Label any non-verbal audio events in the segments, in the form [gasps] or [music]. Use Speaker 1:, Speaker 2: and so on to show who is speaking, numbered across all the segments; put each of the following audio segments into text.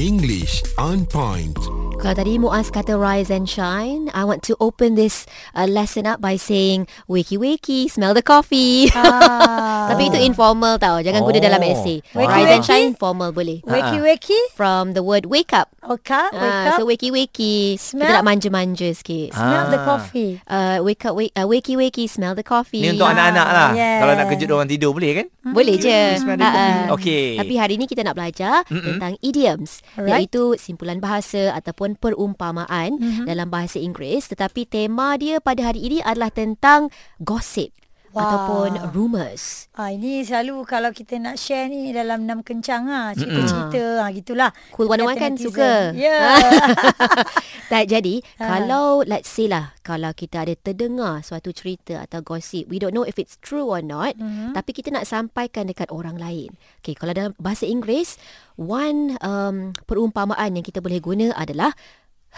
Speaker 1: English on point.
Speaker 2: Kalau tadi Muaz kata rise and shine, I want to open this uh, lesson up by saying wakey wakey, smell the coffee.
Speaker 3: Ah. [laughs]
Speaker 2: Tapi itu informal tau, jangan guna
Speaker 4: Oh.
Speaker 2: dalam essay.
Speaker 3: Wakey
Speaker 2: rise and
Speaker 3: wakey?
Speaker 2: shine formal boleh.
Speaker 3: Wakey wakey.
Speaker 2: From the word wake up.
Speaker 3: Okay, wake
Speaker 2: Ah,
Speaker 3: up.
Speaker 2: so wakey wakey,
Speaker 3: Smell?
Speaker 2: kita nak manja-manja sikit.
Speaker 3: Smell the
Speaker 4: Ah.
Speaker 3: coffee.
Speaker 2: Uh, wake up, wake, uh, wakey wakey, smell the coffee.
Speaker 4: Ni untuk anak-anak lah.
Speaker 3: yeah.
Speaker 4: Kalau nak kejut orang tidur boleh kan?
Speaker 2: Boleh je.
Speaker 4: The
Speaker 2: Ah, ah.
Speaker 4: Okey.
Speaker 2: Tapi hari ni kita nak belajar Mm-mm. tentang idioms
Speaker 3: Alright.
Speaker 2: iaitu simpulan bahasa ataupun perumpamaan mm-hmm. dalam bahasa Inggeris tetapi tema dia pada hari ini adalah tentang gossip
Speaker 3: Wow.
Speaker 2: ataupun rumours.
Speaker 3: Ah, ini selalu kalau kita nak share ni dalam enam kencang ah, cerita-cerita ah gitulah.
Speaker 2: Cool 101 kan
Speaker 3: Netizen.
Speaker 2: suka.
Speaker 3: Ya. [laughs] [laughs]
Speaker 2: tak jadi
Speaker 3: Ha.
Speaker 2: kalau let's say lah kalau kita ada terdengar suatu cerita atau gosip we don't know if it's true or not mm-hmm. tapi kita nak sampaikan dekat orang lain. Okay kalau dalam bahasa Inggeris one um, perumpamaan yang kita boleh guna adalah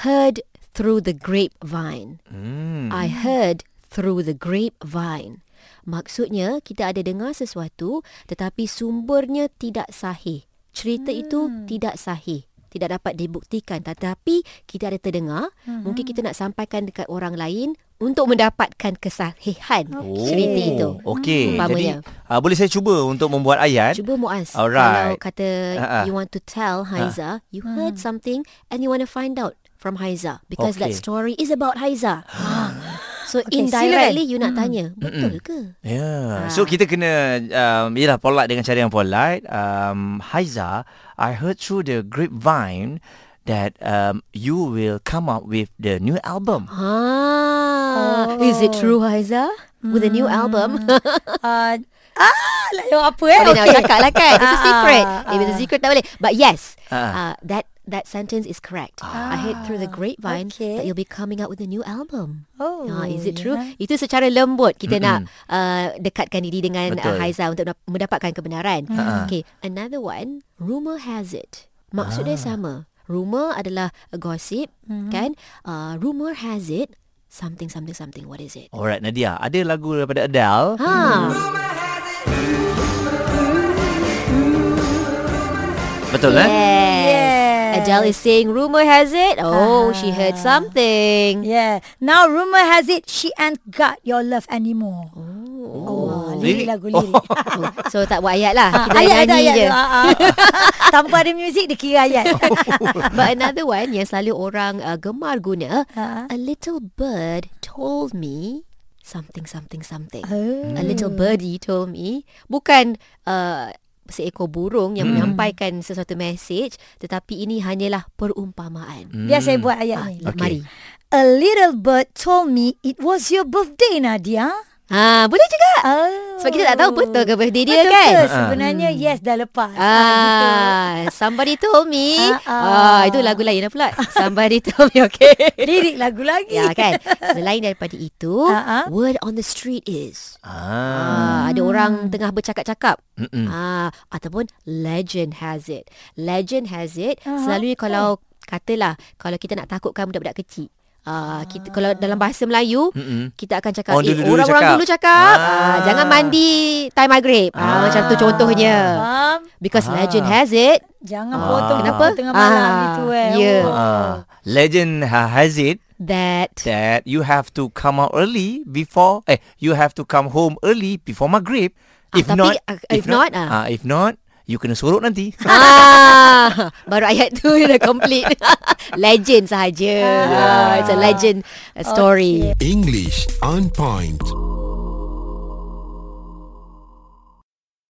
Speaker 2: heard through the grapevine.
Speaker 4: Hmm.
Speaker 2: I heard through the grapevine. Maksudnya kita ada dengar sesuatu tetapi sumbernya tidak sahih. Cerita hmm. itu tidak sahih. Tidak dapat dibuktikan tetapi kita ada terdengar, hmm. mungkin kita nak sampaikan dekat orang lain untuk mendapatkan kesahihan
Speaker 4: Oh,
Speaker 2: cerita itu.
Speaker 4: Okey. Jadi
Speaker 2: Umpamanya.
Speaker 4: uh, boleh saya cuba untuk membuat ayat.
Speaker 2: Cuba Muaz
Speaker 4: Alright.
Speaker 2: Kalau kata
Speaker 4: Ha-ha.
Speaker 2: You want to tell Haiza You heard something And you want to find out From Haiza Because that
Speaker 4: Okay.
Speaker 2: story Is about Haiza [gasps] So
Speaker 3: Okay,
Speaker 2: indirectly
Speaker 3: silakan.
Speaker 2: You nak tanya Betul ke
Speaker 4: Ya. Yeah.
Speaker 2: Ah.
Speaker 4: So kita kena um, yalah polite dengan cara yang polite. Um, Haiza, I heard through the grapevine that um, you will come out with the new album.
Speaker 2: Ah, Is it true Haiza With a new album
Speaker 3: Ah, [laughs] ah, lah yang apa eh?
Speaker 2: Tak boleh nak cakap lah kan It's a
Speaker 3: Ah,
Speaker 2: secret
Speaker 3: ah,
Speaker 2: If it's a secret tak boleh But yes
Speaker 4: Ah.
Speaker 2: uh, That that sentence is correct I heard through the grapevine
Speaker 3: okay.
Speaker 2: That you'll be coming out with a new album
Speaker 3: Oh,
Speaker 2: Ah, is it true?
Speaker 3: yalah.
Speaker 2: Itu secara lembut kita nak uh, dekatkan diri dengan uh. Haiza untuk dap- mendapatkan kebenaran.
Speaker 4: Ha-ha.
Speaker 2: Okay, another one, rumor has it. Maksud dia sama. Rumor adalah a gossip, kan? Uh, rumor has it something something something. What is it?
Speaker 4: Alright Nadia, ada lagu daripada Adele.
Speaker 2: Ha.
Speaker 4: Betul eh?
Speaker 2: Adele is saying rumor has it. Oh, she heard something.
Speaker 3: Yeah. Now rumor has it she ain't got your love anymore. Oh, lirik
Speaker 4: lirik.
Speaker 3: lagu lirik.
Speaker 2: Oh, [laughs] so tak buat ayat lah. Kita
Speaker 3: ayat
Speaker 2: nyanyi
Speaker 3: ayat
Speaker 2: je.
Speaker 3: tu, ah, ah. Tanpa ada muzik dia kira ayat. [laughs]
Speaker 2: But another one yang selalu orang uh, gemar guna,
Speaker 3: Ha.
Speaker 2: a little bird told me something something something.
Speaker 3: Oh.
Speaker 2: A little birdie told me bukan uh, seekor burung yang menyampaikan sesuatu message tetapi ini hanyalah perumpamaan.
Speaker 3: Biar saya buat ayat
Speaker 2: Ah,
Speaker 3: ni.
Speaker 4: Okey.
Speaker 2: Mari.
Speaker 3: A little bird told me it was your birthday Nadia.
Speaker 2: Ha, boleh juga.
Speaker 3: Oh.
Speaker 2: Sebab kita tak tahu betul ke birthday dia
Speaker 3: Betul
Speaker 2: kan?
Speaker 3: ke? Sebenarnya yes dah lepas. Ah.
Speaker 2: Ah, somebody told me.
Speaker 3: Ah,
Speaker 2: Ah,
Speaker 3: ah.
Speaker 2: itu lagu lain lah pula. [laughs] Somebody told me, okay.
Speaker 3: Lirik lagu lagi.
Speaker 2: Ya kan Selain daripada itu
Speaker 3: Ah, ah.
Speaker 2: Word on the street is
Speaker 4: Ah.
Speaker 2: ah, orang tengah bercakap-cakap
Speaker 4: Mm-mm.
Speaker 2: ah, Ataupun Legend has it Legend has it
Speaker 3: Ah,
Speaker 2: Selalunya kalau Katalah Kalau kita nak takutkan budak-budak kecil Ah, kita kalau dalam bahasa Melayu
Speaker 4: Mm-mm.
Speaker 2: kita akan cakap
Speaker 4: Orang
Speaker 2: eh,
Speaker 4: dulu-dulu
Speaker 2: orang-orang
Speaker 4: cakap.
Speaker 2: dulu cakap ah.
Speaker 4: Ah.
Speaker 2: jangan mandi time maghrib ah.
Speaker 4: Ah.
Speaker 2: macam tu contohnya
Speaker 3: Faham?
Speaker 2: because
Speaker 4: Ah.
Speaker 2: legend has it
Speaker 3: Jangan
Speaker 4: Ah.
Speaker 3: potong
Speaker 4: Kenapa?
Speaker 3: tengah malam
Speaker 2: Ah,
Speaker 3: gitu eh.
Speaker 2: ya.
Speaker 3: Oh.
Speaker 4: Ah, legend ha- has it
Speaker 2: that
Speaker 4: that you have to come out early before eh you have to come home early before maghrib.
Speaker 2: Ah,
Speaker 4: If
Speaker 2: tapi,
Speaker 4: not,
Speaker 2: ah, if not, ah.
Speaker 4: ah, if not, you kena sorok nanti. [laughs]
Speaker 2: Ah, baru ayat tu [laughs] dah complete. [laughs] legend sahaja. Ah, it's a legend uh, story.
Speaker 3: Okay.
Speaker 1: English on point.